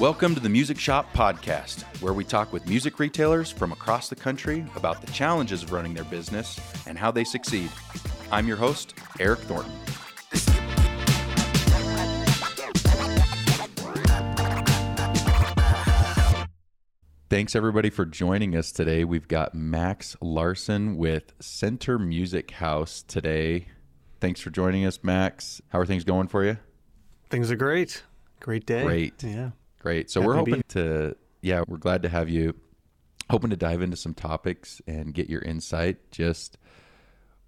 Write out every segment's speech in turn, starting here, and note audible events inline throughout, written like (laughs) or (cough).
Welcome to the Music Shop Podcast, where we talk with music retailers from across the country about the challenges of running their business and how they succeed. I'm your host, Eric Thornton. Thanks everybody for joining us today. We've got Max Larson with Centre Music House today. Thanks for joining us, Max. How are things going for you? Things are great. Great day. Great. Yeah. Great. So Happy we're hoping to, yeah, we're glad to have you. Hoping to dive into some topics and get your insight just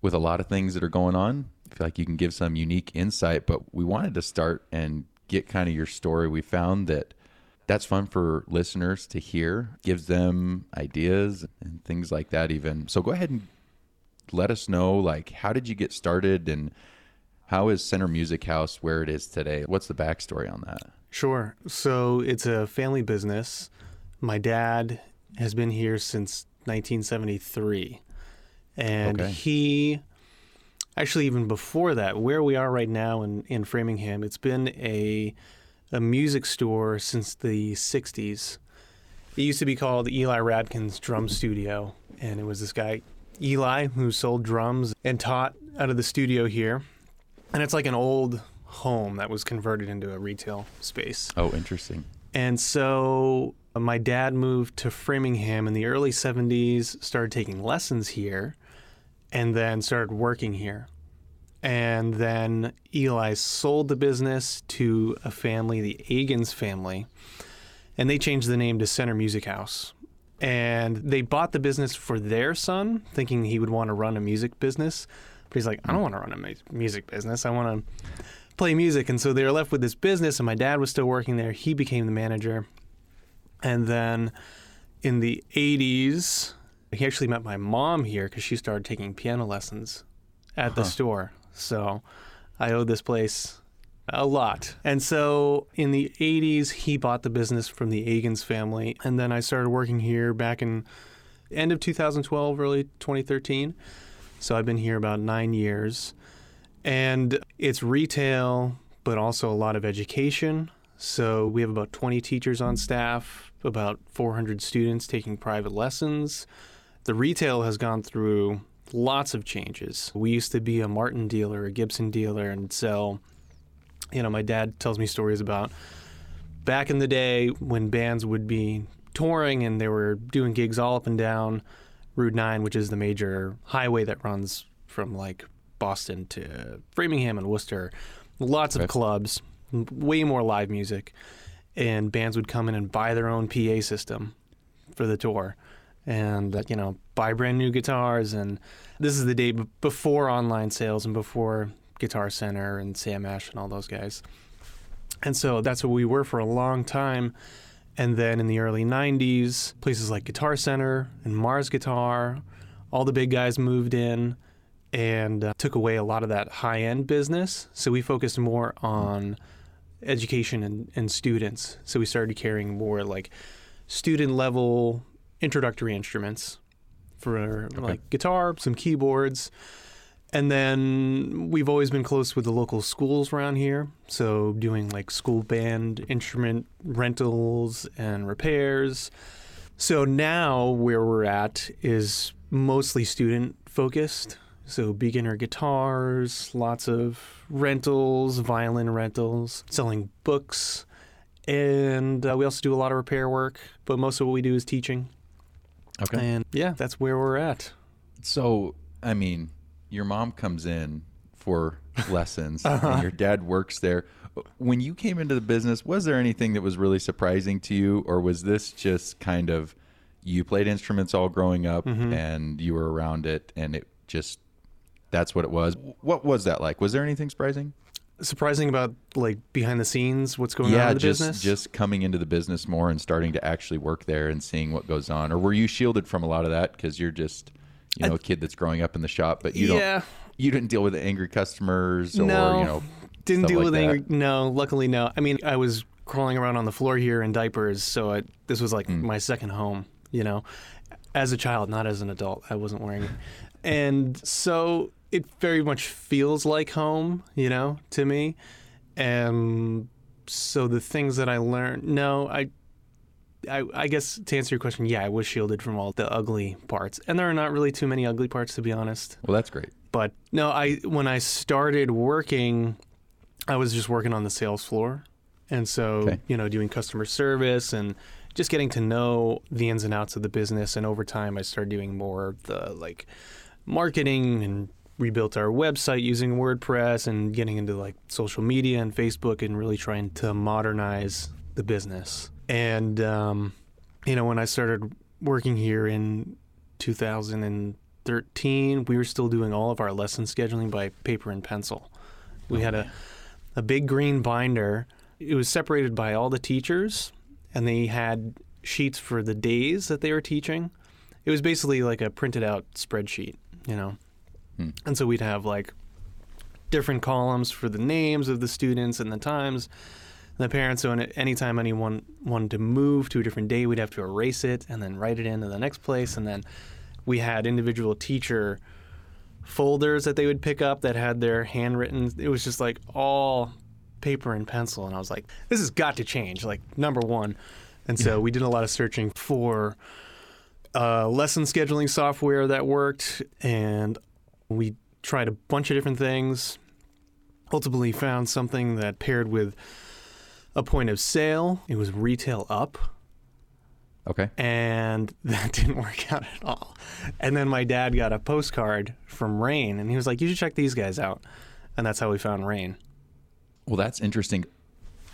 with a lot of things that are going on. I feel like you can give some unique insight, but we wanted to start and get kind of your story. We found that that's fun for listeners to hear, gives them ideas and things like that, even. So go ahead and let us know, like, how did you get started and how is Centre Music House where it is today? What's the backstory on that? Sure. So it's a family business. My dad has been here since 1973. And Okay. he actually even before that, where we are right now in, in Framingham, it's been a a music store since the 60s. It used to be called Eli Radkin's Drum Studio, and it was this guy Eli who sold drums and taught out of the studio here. And it's like an old home that was converted into a retail space. Oh, interesting. And so uh, my dad moved to Framingham in the early 70s, started taking lessons here, and then started working here. And then Eli sold the business to a family, the Agins family, and they changed the name to Centre Music House. And they bought the business for their son, thinking he would want to run a music business. But he's like, I don't want to run a music business. I want to play music. And so they were left with this business, and my dad was still working there. He became the manager. And then in the 80s, he actually met my mom here because she started taking piano lessons at the store. So I owe this place a lot. And so in the 80s, he bought the business from the Agins family. And then I started working here back in end of 2012, early 2013. So I've been here about nine years. And it's retail, but also a lot of education. So we have about 20 teachers on staff, about 400 students taking private lessons. The retail has gone through lots of changes. We used to be a Martin dealer, a Gibson dealer, and sell. You know, my dad tells me stories about back in the day when bands would be touring and they were doing gigs all up and down Route 9, which is the major highway that runs from like Boston to Framingham and Worcester. Lots of clubs, way more live music, and bands would come in and buy their own PA system for the tour, and you know buy brand new guitars. And this is the day before online sales and before Guitar Center and Sam Ash and all those guys. And so that's what we were for a long time. And then in the early 90s, places like Guitar Center and Mars Guitar, all the big guys moved in and uh, took away a lot of that high end business. So we focused more on education and, and students. So we started carrying more like student level introductory instruments for like guitar, some keyboards. And then we've always been close with the local schools around here. So doing like school band instrument rentals and repairs. So now where we're at is mostly student focused. So beginner guitars, lots of rentals, violin rentals, selling books. And uh, we also do a lot of repair work, but most of what we do is teaching. Okay. And yeah, that's where we're at. So, I mean, your mom comes in for (laughs) lessons Uh-huh. and your dad works there. When you came into the business, was there anything that was really surprising to you, or was this just kind of you played instruments all growing up Mm-hmm. and you were around it and it just that's what it was? What was that like? Was there anything surprising? Surprising about like behind the scenes, what's going on yeah, in the just business. just coming into the business more and starting to actually work there and seeing what goes on, or were you shielded from a lot of that because you're just you know a kid that's growing up in the shop, but you yeah. don't you didn't deal with angry customers or No. you know Didn't deal like with that. angry. No, luckily no. I mean, I was crawling around on the floor here in diapers, so I, this was like Hmm. my second home. You know, as a child, not as an adult. I wasn't wearing it, and so it very much feels like home. You know, to me, and so the things that I learned, no, I, I, I guess to answer your question, yeah, I was shielded from all the ugly parts, and there are not really too many ugly parts to be honest. Well, that's great. But no, I when I started working, I was just working on the sales floor, and so Okay. you know doing customer service and just getting to know the ins and outs of the business. And over time, I started doing more of the like marketing and rebuilt our website using WordPress and getting into like social media and Facebook and really trying to modernize the business. And um, you know, when I started working here in 2013, we were still doing all of our lesson scheduling by paper and pencil. We had a a big green binder. It was separated by all the teachers, and they had sheets for the days that they were teaching. It was basically like a printed out spreadsheet, you know. Hmm. And so we'd have like different columns for the names of the students and the times and the parents. So anytime anyone wanted to move to a different day, we'd have to erase it and then write it into the next place. And then we had individual teacher folders that they would pick up that had their handwritten. It was just like all paper and pencil. And I was like, this has got to change, like, number one. And so we did a lot of searching for uh, lesson scheduling software that worked. And we tried a bunch of different things. Ultimately, found something that paired with a point of sale. It was retail up Okay. and (laughs) that didn't work out at all. And then my dad got a postcard from Rain, and he was like, "You should check these guys out," and that's how we found Rain. Well, that's interesting.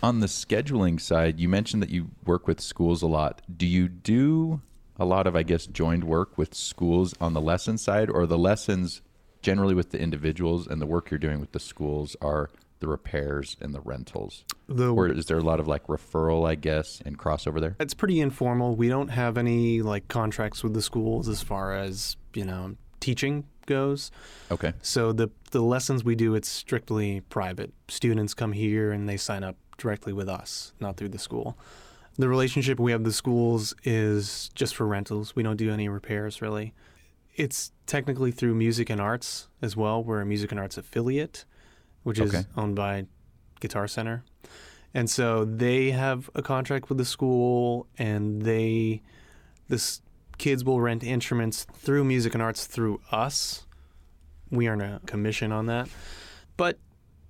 On the scheduling side, you mentioned that you work with schools a lot. Do you do a lot of, I guess, joined work with schools on the lesson side, or the lessons generally with the individuals and the work you're doing with the schools are the repairs and the rentals? The Or is there a lot of like referral, I guess, and crossover there? it's pretty informal. We don't have any like contracts with the schools as far as you know teaching goes. Okay. So the the lessons we do, it's strictly private. Students come here and they sign up directly with us, not through the school. The relationship we have with the schools is just for rentals. We don't do any repairs really. It's technically through Music and Arts as well. We're a Music and Arts affiliate, which is Okay. owned by Guitar Center. And so they have a contract with the school and they this kids will rent instruments through music and arts through us. We earn a commission on that. But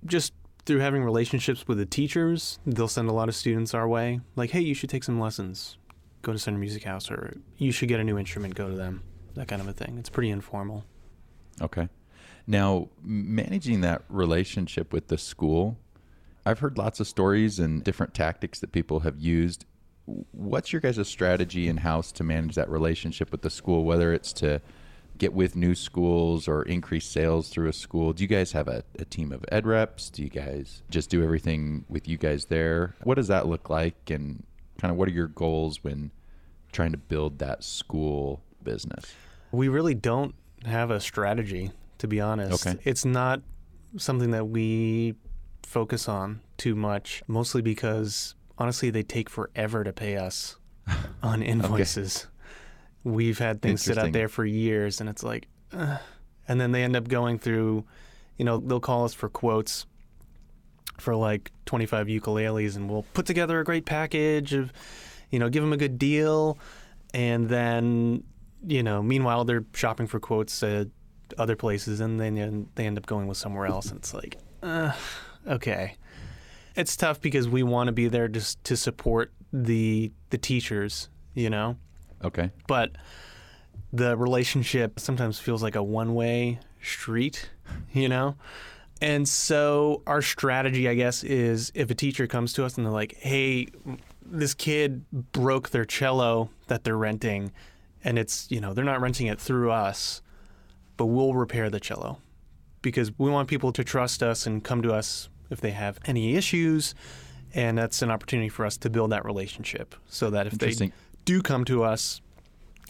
just through having relationships with the teachers, they'll send a lot of students our way. Like, hey, you should take some lessons. Go to Centre Music House, or you should get a new instrument, go to them. That kind of a thing. It's pretty informal. Okay. Now, managing that relationship with the school, I've heard lots of stories and different tactics that people have used. What's your guys' strategy in house to manage that relationship with the school, whether it's to get with new schools or increase sales through a school? Do you guys have a, a team of ed reps? Do you guys just do everything with you guys there? What does that look like? And kind of what are your goals when trying to build that school business? We really don't have a strategy, to be honest. Okay. It's not something that we focus on too much, mostly because honestly, they take forever to pay us (laughs) on invoices. We've had things sit out there for years, and it's like, uh, and then they end up going through, you know, they'll call us for quotes for like 25 ukuleles, and we'll put together a great package of, you know, give them a good deal, and then, you know, meanwhile they're shopping for quotes at other places, and then they end up going with somewhere else, and it's like, uh, okay. It's tough because we want to be there just to support the the teachers, you know Okay. but the relationship sometimes feels like a one way street, you know? And so our strategy, I guess, is if a teacher comes to us and they're like, hey, this kid broke their cello that they're renting, and it's, you know, they're not renting it through us, but we'll repair the cello because we want people to trust us and come to us if they have any issues. And that's an opportunity for us to build that relationship so that if they do come to us,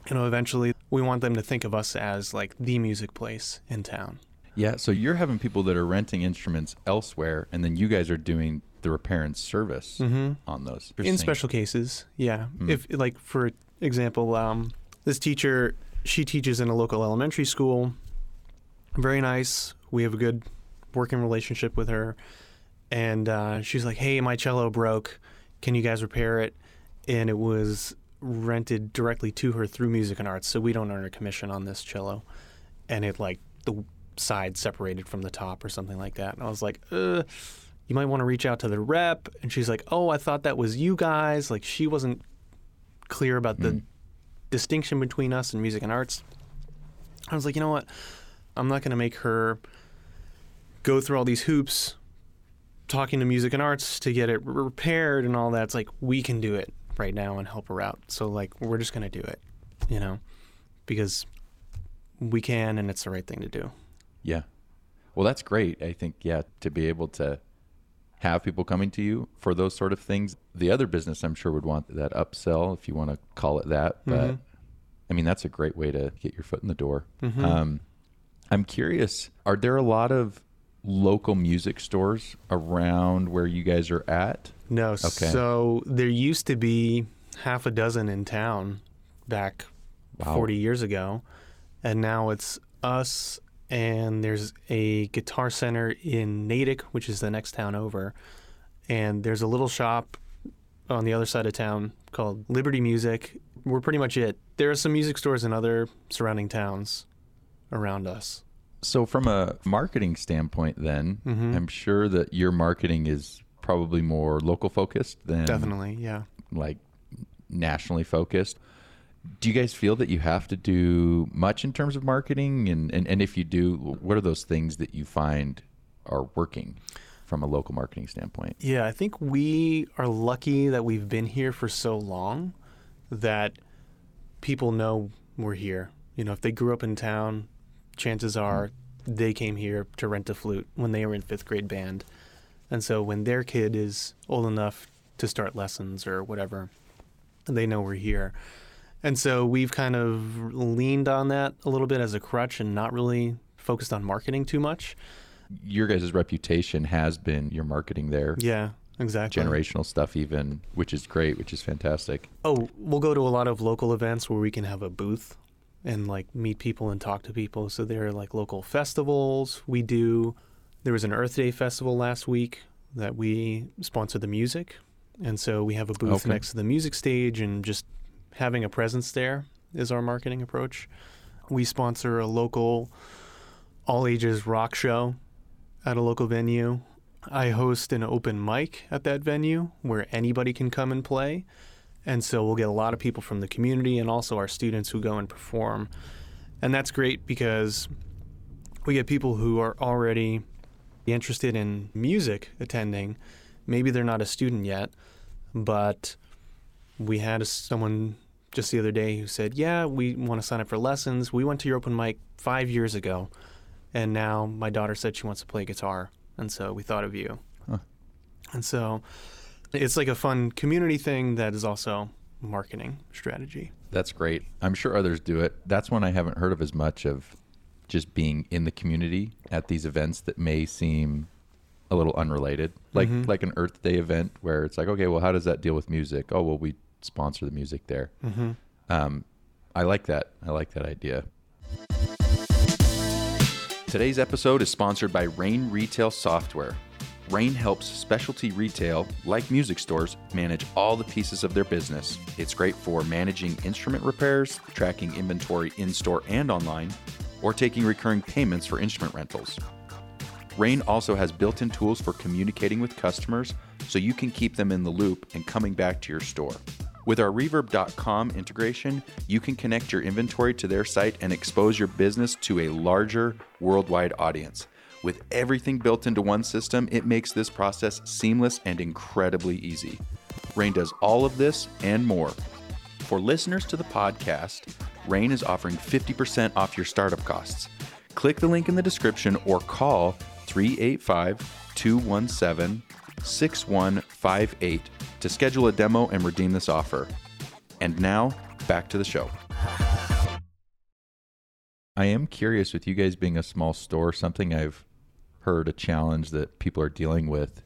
you know, eventually we want them to think of us as like the music place in town. Yeah, so you're having people that are renting instruments elsewhere, and then you guys are doing the repair and service Mm-hmm. on those. In special cases, yeah. Mm. If like for example, um, this teacher she teaches in a local elementary school. Very nice. We have a good working relationship with her. and uh, she's like, "Hey, my cello broke. Can you guys repair it?" And it was rented directly to her through Music and Arts, so we don't earn a commission on this cello. And it like the side separated from the top or something like that. And I was like, "Uh." You might want to reach out to the rep. And she's like, Oh, I thought that was you guys. Like, she wasn't clear about the distinction between us and music and arts. I was like, you know what? I'm not going to make her go through all these hoops talking to music and arts to get it repaired and all that. It's like, we can do it right now and help her out. So, like, we're just going to do it, you know, because we can and it's the right thing to do. Yeah. Well, that's great. I think, yeah, to be able to have people coming to you for those sort of things. The other business, I'm sure, would want that upsell, if you want to call it that. But Mhm. I mean, that's a great way to get your foot in the door. Mhm. Um, I'm curious, are there a lot of local music stores around where you guys are at? No, so there used to be half a dozen in town back Wow. 40 years ago, and now it's us and there's a guitar center in Natick, which is the next town over, and there's a little shop on the other side of town called Liberty Music. We're pretty much it. There are some music stores in other surrounding towns around us. So, from a marketing standpoint, then, Mhm. I'm sure that your marketing is probably more local focused than Definitely, yeah. like nationally focused. Do you guys feel that you have to do much in terms of marketing? And, and, and if you do, what are those things that you find are working from a local marketing standpoint? Yeah, I think we are lucky that we've been here for so long that people know we're here. You know, if they grew up in town, chances are they came here to rent a flute when they were in fifth grade band. And so when their kid is old enough to start lessons or whatever, they know we're here. And so we've kind of leaned on that a little bit as a crutch and not really focused on marketing too much. Your guys' reputation has been your marketing there, Yeah, exactly. generational stuff, even, which is great, which is fantastic. Oh, we'll go to a lot of local events where we can have a booth and like meet people and talk to people. So there are like local festivals. We do. There was an Earth Day festival last week that we sponsored the music, and so we have a booth Okay. next to the music stage, and just having a presence there is our marketing approach. We sponsor a local all ages rock show at a local venue. I host an open mic at that venue where anybody can come and play. And so we'll get a lot of people from the community and also our students who go and perform. And that's great because we get people who are already interested in music attending. Maybe they're not a student yet, but we had someone just the other day who said, Yeah, we want to sign up for lessons. We went to your open mic five years ago, and now my daughter said she wants to play guitar. And so we thought of you. Huh. And so it's like a fun community thing that is also marketing strategy. That's great. I'm sure others do it. That's one I haven't heard of as much of just being in the community at these events that may seem a little unrelated. Like Mhm. like an Earth Day event where it's like, okay, well, how does that deal with music? Oh, well, we sponsor the music there. Mm-hmm. Um, I like that. I like that idea. Today's episode is sponsored by Rain Retail Software. Rain helps specialty retail, like music stores, manage all the pieces of their business. It's great for managing instrument repairs, tracking inventory in store and online, or taking recurring payments for instrument rentals. Rain also has built in tools for communicating with customers so you can keep them in the loop and coming back to your store. With our Reverb.com integration, you can connect your inventory to their site and expose your business to a larger worldwide audience. With everything built into one system, it makes this process seamless and incredibly easy. Rain does all of this and more. For listeners to the podcast, Rain is offering 50% off your startup costs. Click the link in the description or call 385 217 6158 to schedule a demo and redeem this offer. And now, back to the show. I am curious with you guys being a small store, something I've heard a challenge that people are dealing with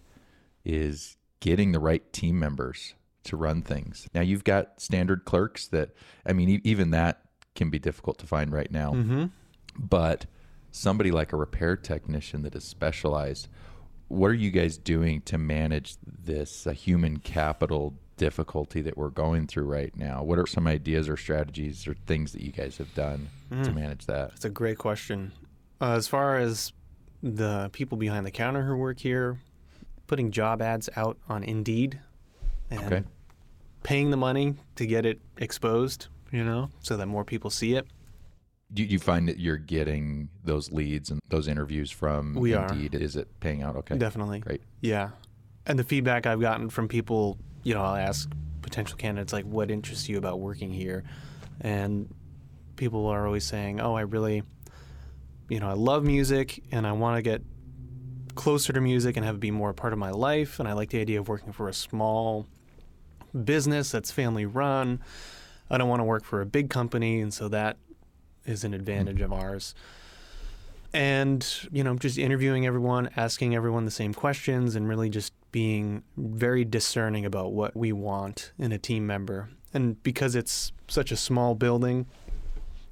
is getting the right team members to run things. Now you've got standard clerks that I mean even that can be difficult to find right now. Mm-hmm. But somebody like a repair technician that is specialized what are you guys doing to manage this uh, human capital difficulty that we're going through right now? What are some ideas or strategies or things that you guys have done to manage that? That's a great question. Uh, as far as the people behind the counter who work here, putting job ads out on Indeed and Okay. paying the money to get it exposed, you know, so that more people see it. Do you find that you're getting those leads and those interviews from We are. Indeed? Is it paying out? Okay. Definitely. Great. Yeah. And the feedback I've gotten from people, you know, I'll ask potential candidates, like, what interests you about working here? And people are always saying, oh, I really, you know, I love music and I want to get closer to music and have it be more a part of my life. And I like the idea of working for a small business that's family run. I don't want to work for a big company. And so that is an advantage mm. of ours. And you know just interviewing everyone asking everyone the same questions and really just being very discerning about what we want in a team member. And because it's such a small building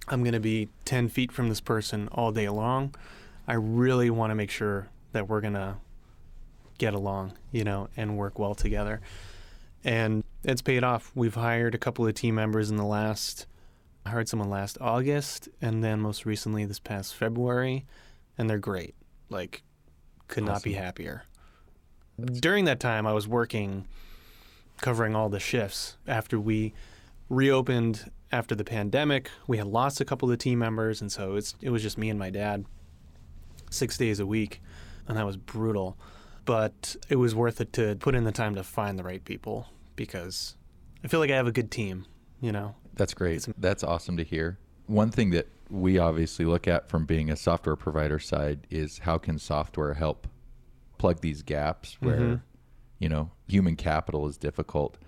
i'm going to be 10 feet from this person all day long. I really want to make sure that we're going to get along you know and work well together. And it's paid off. We've hired a couple of team members in the last I hired someone last August and then most recently this past February, and they're great. Like, could not be Awesome. happier. During that time, I was working covering all the shifts. After we reopened after the pandemic, we had lost a couple of the team members, and so it's it was just me and my dad, six days a week, and that was brutal. But it was worth it to put in the time to find the right people because I feel like I have a good team. You know, That's great. That's awesome to hear. One thing that we obviously look at from being a software provider side is how can software help plug these gaps where Mhm. you know human capital is difficult.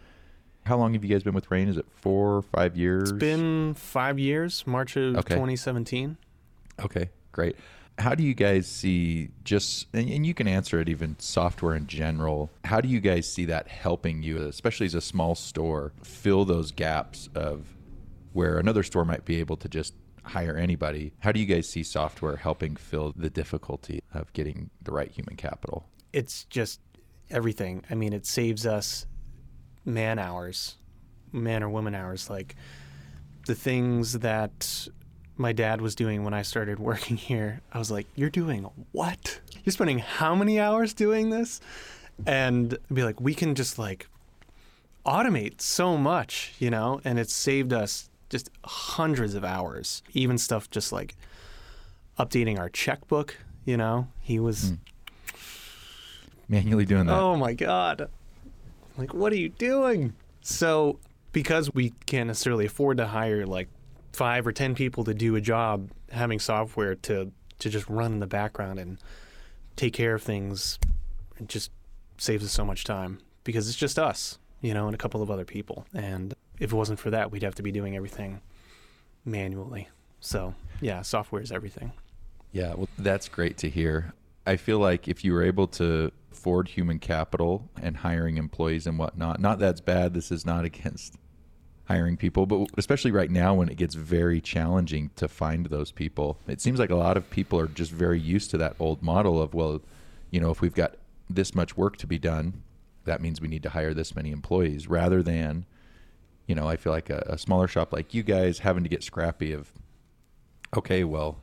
How long have you guys been with Rain? Is it four or five years? It's been five years, March of Okay. 2017. Okay, great. How do you guys see just, and, and you can answer it even software in general, how do you guys see that helping you, especially as a small store, fill those gaps of where another store might be able to just hire anybody? How do you guys see software helping fill the difficulty of getting the right human capital? It's just everything. I mean, it saves us man hours, man or woman hours. Like the things that my dad was doing when I started working here, I was like, You're doing what? You're spending how many hours doing this? And I'd be like, We can just like automate so much, you know? And it's saved us just hundreds of hours. Even stuff just like updating our checkbook, you know? He was. Mm. Manually doing that. Oh my god. Like what are you doing? So because we can't necessarily afford to hire like 5 or 10 people to do a job, having software to to just run in the background and take care of things it just saves us so much time because it's just us, you know, and a couple of other people. And if it wasn't for that, we'd have to be doing everything manually. So, yeah, software is everything. Yeah, well, that's great to hear. I feel like if you were able to afford human capital and hiring employees and whatnot, not that's bad. This is not (laughs) against hiring people, but especially right now when it gets very challenging to find those people, it seems like a lot of people are just very used to that old model of, well, you know, if we've got this much work to be done, that means we need to hire this many employees rather than, you know, I feel like a, a smaller shop like you guys having to get scrappy of, okay, well,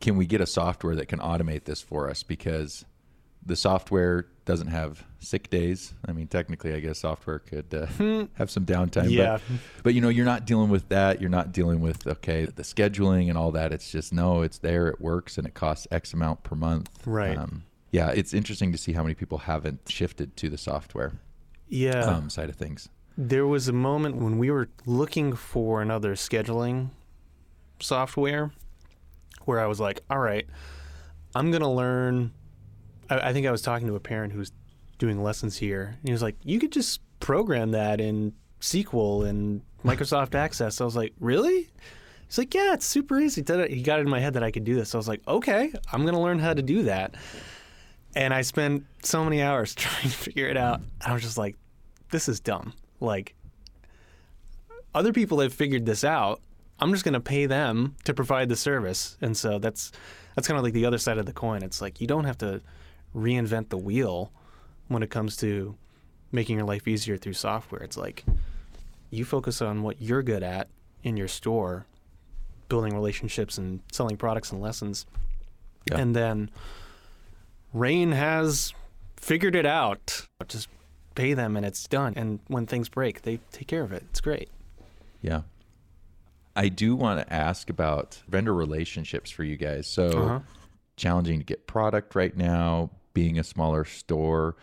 can we get a software that can automate this for us? Because the software doesn't have sick days. I mean, technically, I guess software could uh, have some downtime. Yeah. But, (laughs) but, you know, you're not dealing with that. You're not dealing with, okay, the scheduling and all that. It's just, no, it's there, it works, and it costs X amount per month. Right. Um, yeah, it's interesting to see how many people haven't shifted to the software Yeah. um, side of things. There was a moment when we were looking for another scheduling software where I was like, all right, I'm going to learn. I, I think I was talking to a parent who's doing lessons here. And he was like, you could just program that in SQL and (laughs) Microsoft Access. I was like, really? He's like, yeah, it's super easy. He got it in my head that I could do this. So I was like, okay, I'm going to learn how to do that. And I spent so many hours (laughs) trying to figure it out. I was just like, this is dumb. Like, other people have figured this out. I'm just going to pay them to provide the service. And so that's that's kind of like the other side of the coin. It's like you don't have to reinvent the wheel when it comes to making your life easier through software. It's like you focus on what you're good at in your store, building relationships and selling products and lessons. Yeah. And then Rain has figured it out. Just pay them and it's done. And when things break, they take care of it. It's great. Yeah. I do want to ask about vendor relationships for you guys. So Uh-huh. challenging to get product right now, being a smaller store.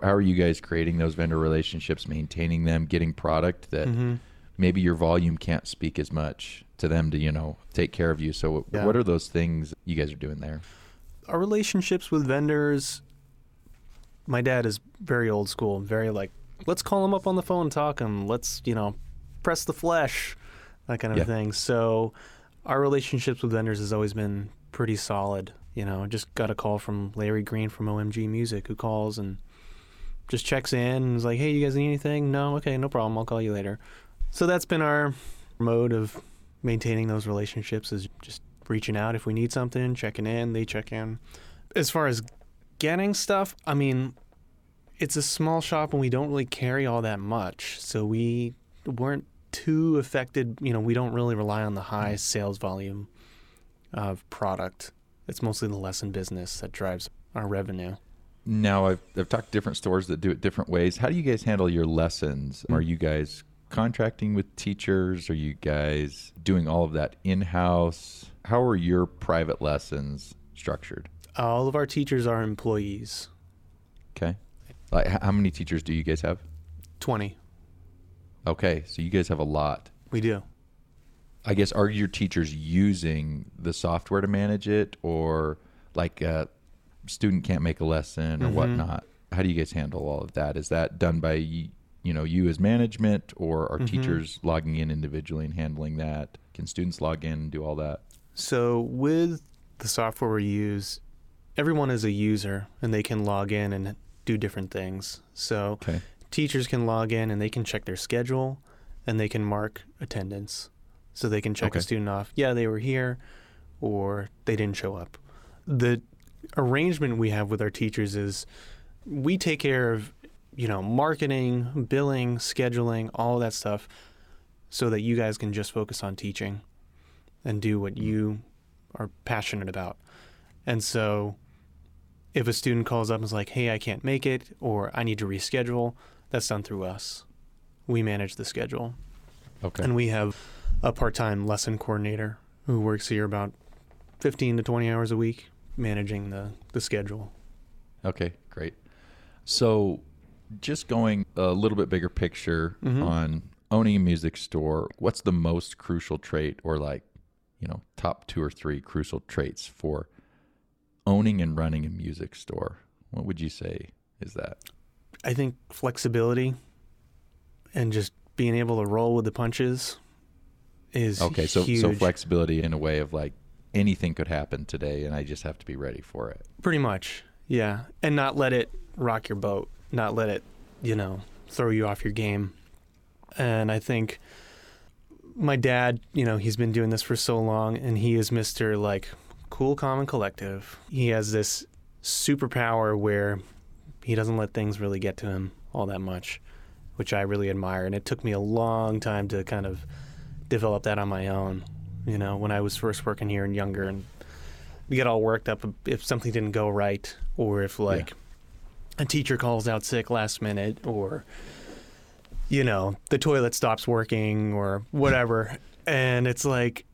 How are you guys creating those vendor relationships, maintaining them, getting product that Mm-hmm. maybe your volume can't speak as much to them to, you know, take care of you. So Yeah. what are those things you guys are doing there? our relationships with vendors my dad is very old school very like let's call him up on the phone and talk him let's you know press the flesh that kind of Yeah. thing so our relationships with vendors has always been pretty solid you know just got a call from larry green from omg music who calls and just checks in and is like hey you guys need anything no okay no problem i'll call you later so that's been our mode of maintaining those relationships is just reaching out if we need something, checking in, they check in. As far as getting stuff, I mean, it's a small shop and we don't really carry all that much. So we weren't too affected. You know, we don't really rely on the high sales volume of product. It's mostly the lesson business that drives our revenue. Now I've I've talked to different stores that do it different ways. How do you guys handle your lessons? Mm. Are you guys contracting with teachers? Are you guys doing all of that in house? How are your private lessons structured? All of our teachers are employees. Okay. Like how many teachers do you guys have? 20. Okay, so you guys have a lot. We do. I guess are your teachers using the software to manage it or like a student can't make a lesson or Mhm. whatnot? How do you guys handle all of that? Is that done by you know you as management or are Mhm. teachers logging in individually and handling that? Can students log in and do all that? So with the software we use, everyone is a user and they can log in and do different things. So Okay. teachers can log in and they can check their schedule and they can mark attendance. So they can check Okay. a student off, yeah, they were here or they didn't show up. The arrangement we have with our teachers is we take care of, you know, marketing, billing, scheduling, all that stuff so that you guys can just focus on teaching and do what mm. you are passionate about. And so if a student calls up and is like, hey, I can't make it, or I need to reschedule, that's done through us. We manage the schedule. Okay. And we have a part time lesson coordinator who works here about 15 to 20 hours a week managing the, the schedule. Okay, great. So, just going a little bit bigger picture Mhm. on owning a music store, what's the most crucial trait or like, you know, top two or three crucial traits for owning and running a music store? What would you say is that? I think flexibility and just being able to roll with the punches is Okay, so huge. so flexibility in a way of like anything could happen today and I just have to be ready for it. Pretty much, yeah. And not let it rock your boat, not let it, you know, throw you off your game. And I think my dad, you know, he's been doing this for so long and he is Mr. like cool, calm, and collective. He has this superpower where he doesn't let things really get to him all that much, which I really admire. And it took me a long time to kind of develop that on my own. You know, when I was first working here and younger and we get all worked up if something didn't go right or if like a teacher calls out sick last minute or you know the toilet stops working or whatever. (laughs) And it's like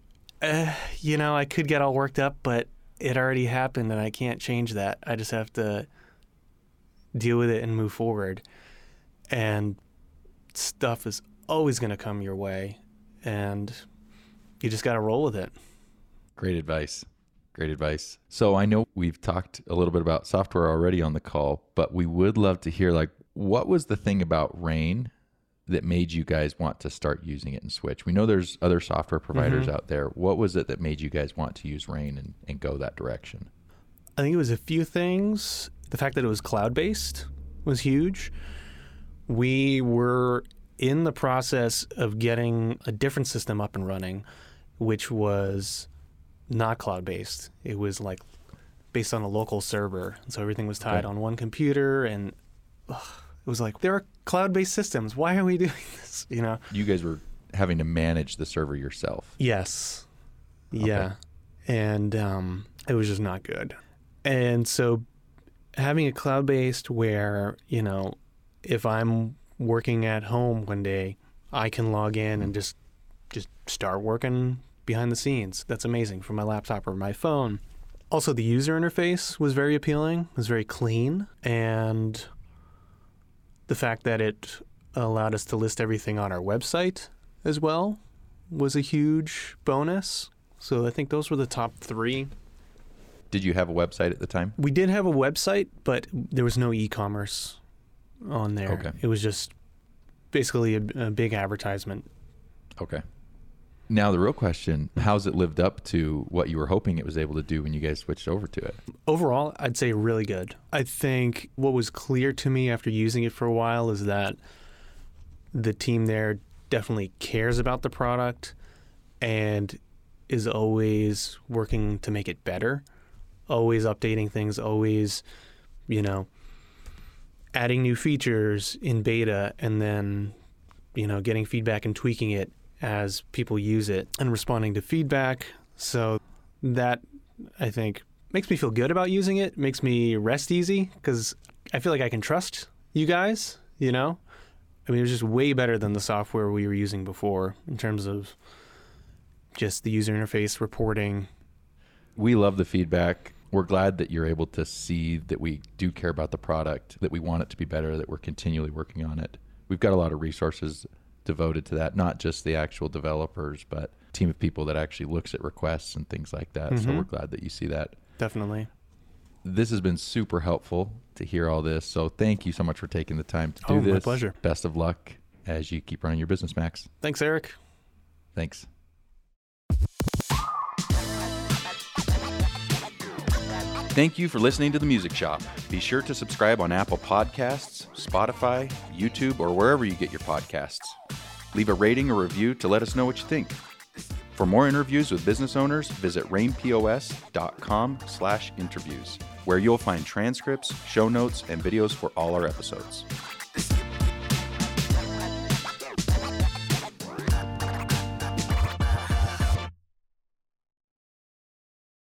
uh, you know i could get all worked up but it already happened and i can't change that. I just have to deal with it and move forward. And stuff is always going to come your way and you just got to roll with it Great advice. Great advice. So I know we've talked a little bit about software already on the call, but we would love to hear like what was the thing about Rain that made you guys want to start using it and switch? We know there's other software providers Mhm. out there. What was it that made you guys want to use Rain and, and go that direction? I think it was a few things. The fact that it was cloud based was huge. We were in the process of getting a different system up and running, which was not cloud based. It was like based on a local server. So everything was tied Okay. on one computer, and ugh, it was like there are cloud-based systems. Why are we (laughs) doing this? You know? You guys were having to manage the server yourself. Yes. Yeah. And um, it was just not good. And so having a cloud based where, you know, if I'm working at home one day, I can log in and just just start working behind the scenes. That's amazing from my laptop or my phone. Also the user interface was very appealing, it was very clean and the fact that it allowed us to list everything on our website as well was a huge bonus. So I think those were the top three. Did you have a website at the time? We did have a website, but there was no e-commerce on there. Okay. It was just basically a, a big advertisement. Okay. Now the real question: mm-hmm. How's it lived up to what you were hoping it was able to do when you guys switched over to it? Overall, I'd say really good. I think what was clear to me after using it for a while is that the team there definitely cares about the product and is always working to make it better, always updating things, always, you know, adding new features in beta and then, you know, getting feedback and tweaking it as people use it and responding to feedback. So that I think makes me feel good about using it, makes me rest easy because I feel like I can trust you guys, you know? I mean, it was just way better than the software we were using before in terms of just the user interface reporting. We love the feedback. We're glad that you're able to see that we do care about the product, that we want it to be better, that we're continually working on it. We've got a lot of resources devoted to that, not just the actual developers, but a team of people that actually looks at requests and things like that. So Mhm. we're glad that you see that. Definitely. This has been super helpful to hear all this. So thank you so much for taking the time to do Oh, this. my pleasure. Best of luck as you keep running your business, Max. Thanks, Eric. Thanks. Thank you for listening to The Music Shop. Be sure to subscribe on Apple Podcasts, Spotify, YouTube, or wherever you get your podcasts. Leave a rating or review to let us know what you think. For more interviews with business owners, visit rainpos.com slash interviews, where you'll find transcripts, show notes, and videos for all our episodes.